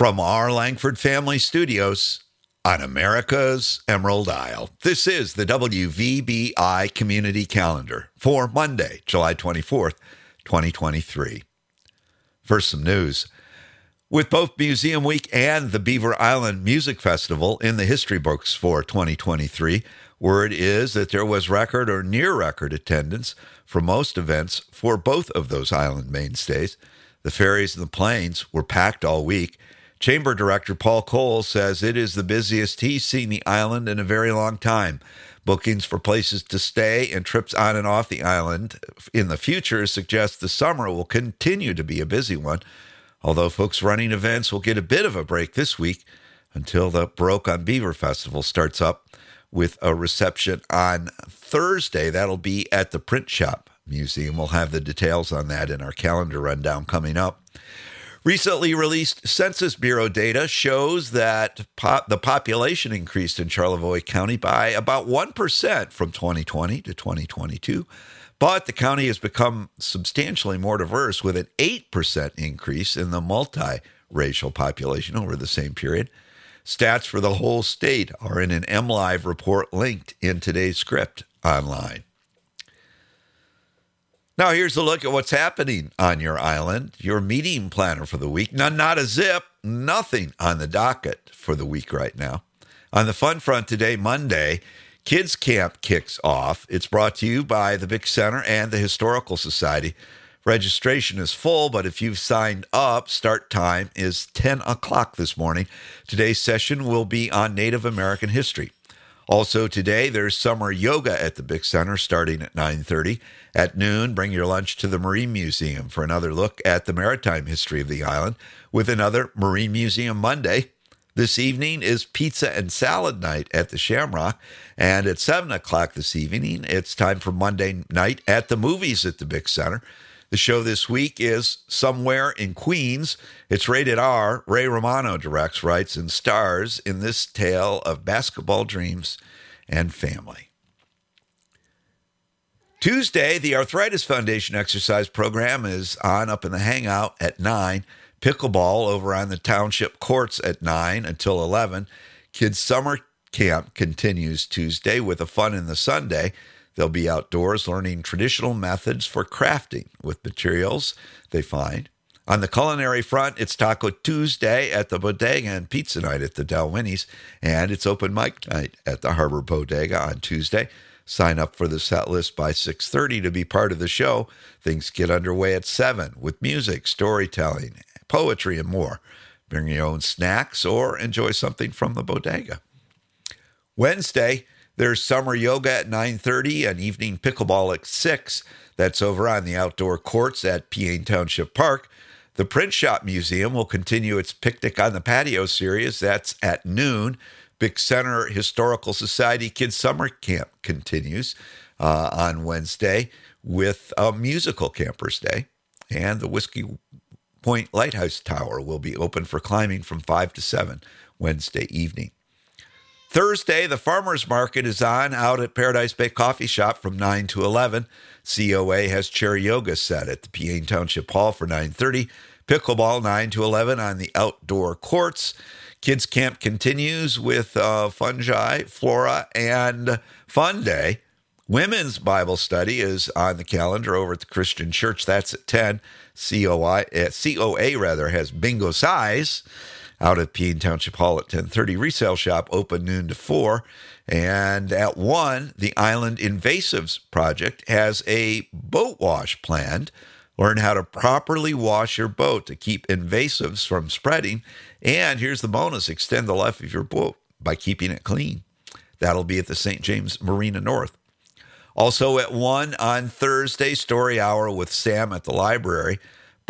From our Langford Family Studios on America's Emerald Isle, this is the WVBI Community Calendar for Monday, July 24th, 2023. First, some news. With both Museum Week and the Beaver Island Music Festival in the history books for 2023, word is that there was record or near record attendance for most events for both of those island mainstays. The ferries and the planes were packed all week. Chamber Director Paul Cole says it is the busiest he's seen the island in a very long time. Bookings for places to stay and trips on and off the island in the future suggest the summer will continue to be a busy one. Although folks running events will get a bit of a break this week until the Baroque on Beaver Festival starts up with a reception on Thursday. That'll be at the Print Shop Museum. We'll have the details on that in our calendar rundown coming up. Recently released Census Bureau data shows that pop, the population increased in Charlevoix County by about 1% from 2020 to 2022. But the county has become substantially more diverse with an 8% increase in the multiracial population over the same period. Stats for the whole state are in an MLive report linked in today's script online. Now, here's a look at what's happening on your island. Your meeting planner for the week. Now, not a zip, nothing on the docket for the week right now. On the fun front today, Monday, Kids Camp kicks off. It's brought to you by the Bick Center and the Historical Society. Registration is full, but if you've signed up, start time is 10 o'clock this morning. Today's session will be on Native American history. Also today, there's summer yoga at the Bick Center starting at 9:30. At noon, bring your lunch to the Marine Museum for another look at the maritime history of the island with another Marine Museum Monday. This evening is pizza and salad night at the Shamrock. And at 7 o'clock this evening, it's time for Monday night at the movies at the Bick Center. The show this week is Somewhere in Queens. It's rated R. Ray Romano directs, writes, and stars in this tale of basketball dreams and family. Tuesday, the Arthritis Foundation exercise program is on up in the Hangout at 9. Pickleball over on the township courts at 9 until 11. Kids' summer camp continues Tuesday with a fun in the Sunday. They'll be outdoors learning traditional methods for crafting with materials they find. On the culinary front, it's Taco Tuesday at the Bodega and Pizza Night at the Dalwhinnie's, and it's Open Mic Night at the Harbor Bodega on Tuesday. Sign up for the set list by 6:30 to be part of the show. Things get underway at 7 with music, storytelling, poetry and more. Bring your own snacks or enjoy something from the bodega. Wednesday, there's summer yoga at 9:30 and evening pickleball at 6. That's over on the outdoor courts at Peaine Township Park. The Print Shop Museum will continue its Picnic on the Patio series. That's at noon. Bick Center Historical Society Kids Summer Camp continues uh, on Wednesday with a musical campers day. And the Whiskey Point Lighthouse Tower will be open for climbing from 5 to 7 Wednesday evening. Thursday, the farmers market is on out at Paradise Bay Coffee Shop from 9 to 11. COA has chair yoga set at the Peaine Township Hall for 9:30. Pickleball 9 to 11 on the outdoor courts. Kids Camp continues with uh, fungi, flora, and fun day. Women's Bible study is on the calendar over at the Christian Church. That's at 10. COI, uh, COA rather has bingo size out at Peaine Township Hall at 10:30. Resale shop open noon to 4. And at 1, the Island Invasives Project has a boat wash planned. Learn how to properly wash your boat to keep invasives from spreading. And here's the bonus extend the life of your boat by keeping it clean. That'll be at the St. James Marina North. Also at 1 on Thursday, Story Hour with Sam at the library.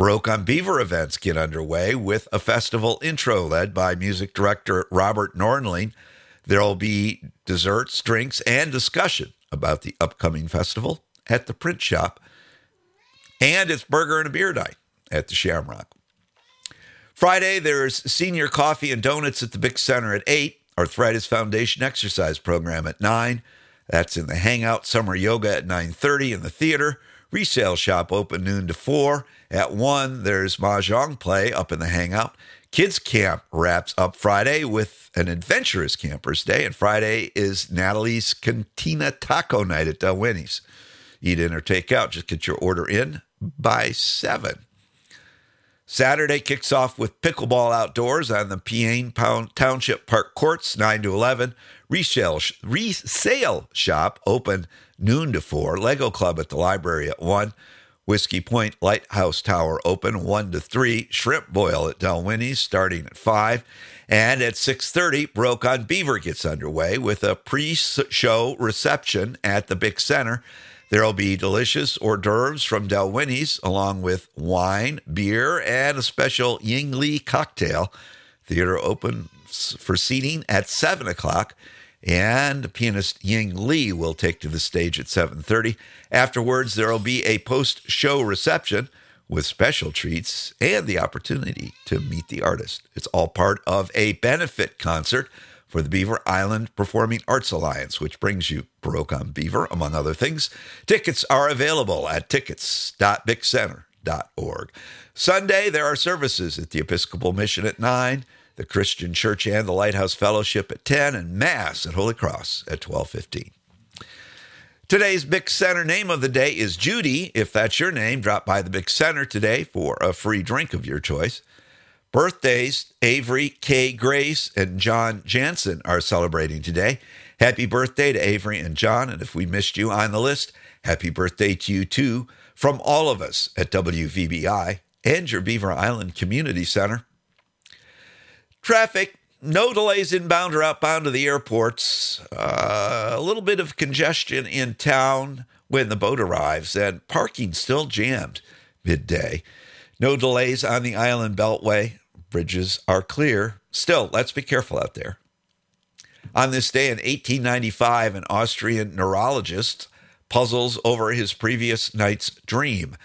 Baroque on Beaver events get underway with a festival intro led by music director Robert Nornling. There'll be desserts, drinks, and discussion about the upcoming festival at the print shop. And it's burger and a beer night at the Shamrock. Friday, there's senior coffee and donuts at the Bick Center at 8, Arthritis Foundation exercise program at 9. That's in the Hangout Summer Yoga at 9:30 in the theater. Resale shop open noon to 4. At 1, there's Mahjong play up in the Hangout. Kids Camp wraps up Friday with an adventurous campers day, and Friday is Natalie's Cantina Taco Night at Dalwhinnie's. Eat in or take out, just get your order in by 7. Saturday kicks off with pickleball outdoors on the Peaine Township Park courts, 9 to 11. Resale, resale shop open noon to 4. Lego Club at the library at 1. Whiskey Point Lighthouse Tower open 1 to 3. Shrimp Boil at Dalwhinnie's starting at 5. And at 6.30, Baroque on Beaver gets underway with a pre-show reception at the Bick Center. There'll be delicious hors d'oeuvres from Dalwhinnie's, along with wine, beer, and a special Ying Yingli cocktail. Theater opens for seating at 7 o'clock, and pianist Ying Li will take to the stage at 7.30. Afterwards, there'll be a post-show reception with special treats and the opportunity to meet the artist. It's all part of a benefit concert for the Beaver Island Performing Arts Alliance, which brings you Baroque on Beaver, among other things. Tickets are available at tickets.bickcenter.org. Sunday, there are services at the Episcopal Mission at 9, the Christian Church and the Lighthouse Fellowship at 10, and Mass at Holy Cross at 1215. Today's Bick Center name of the day is Judy. If that's your name, drop by the Bick Center today for a free drink of your choice. Birthdays Avery K. Grace and John Jansen are celebrating today. Happy birthday to Avery and John. And if we missed you on the list, happy birthday to you too from all of us at WVBI and your Beaver Island Community Center. Traffic, no delays inbound or outbound to the airports. Uh, a little bit of congestion in town when the boat arrives, and parking still jammed midday. No delays on the Island Beltway. Bridges are clear. Still, let's be careful out there. On this day in 1895, an Austrian neurologist puzzles over his previous night's dream.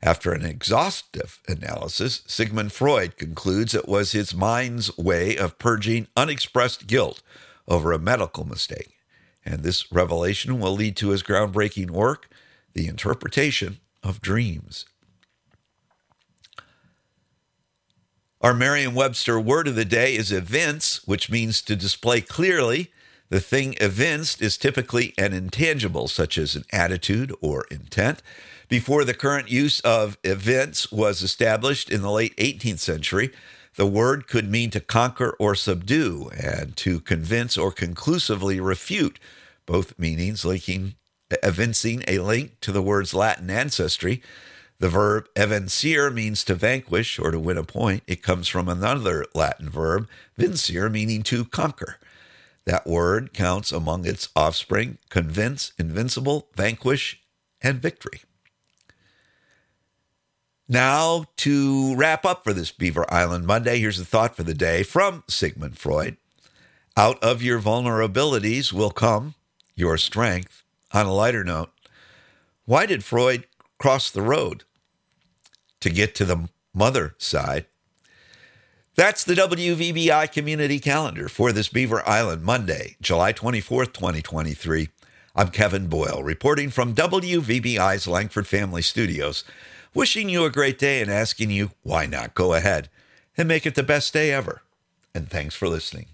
After an exhaustive analysis, Sigmund Freud concludes it was his mind's way of purging unexpressed guilt over a medical mistake. And this revelation will lead to his groundbreaking work, The Interpretation of Dreams. Our Merriam Webster word of the day is evince, which means to display clearly. The thing evinced is typically an intangible, such as an attitude or intent. Before the current use of evince was established in the late 18th century, the word could mean to conquer or subdue, and to convince or conclusively refute, both meanings linking, evincing a link to the word's Latin ancestry the verb evincere means to vanquish or to win a point. It comes from another Latin verb, vincere, meaning to conquer. That word counts among its offspring convince, invincible, vanquish, and victory. Now, to wrap up for this Beaver Island Monday, here's a thought for the day from Sigmund Freud. Out of your vulnerabilities will come your strength. On a lighter note, why did Freud cross the road to get to the mother side. That's the WVBI community calendar for this Beaver Island Monday, July 24th, 2023. I'm Kevin Boyle, reporting from WVBI's Langford Family Studios, wishing you a great day and asking you, why not go ahead and make it the best day ever? And thanks for listening.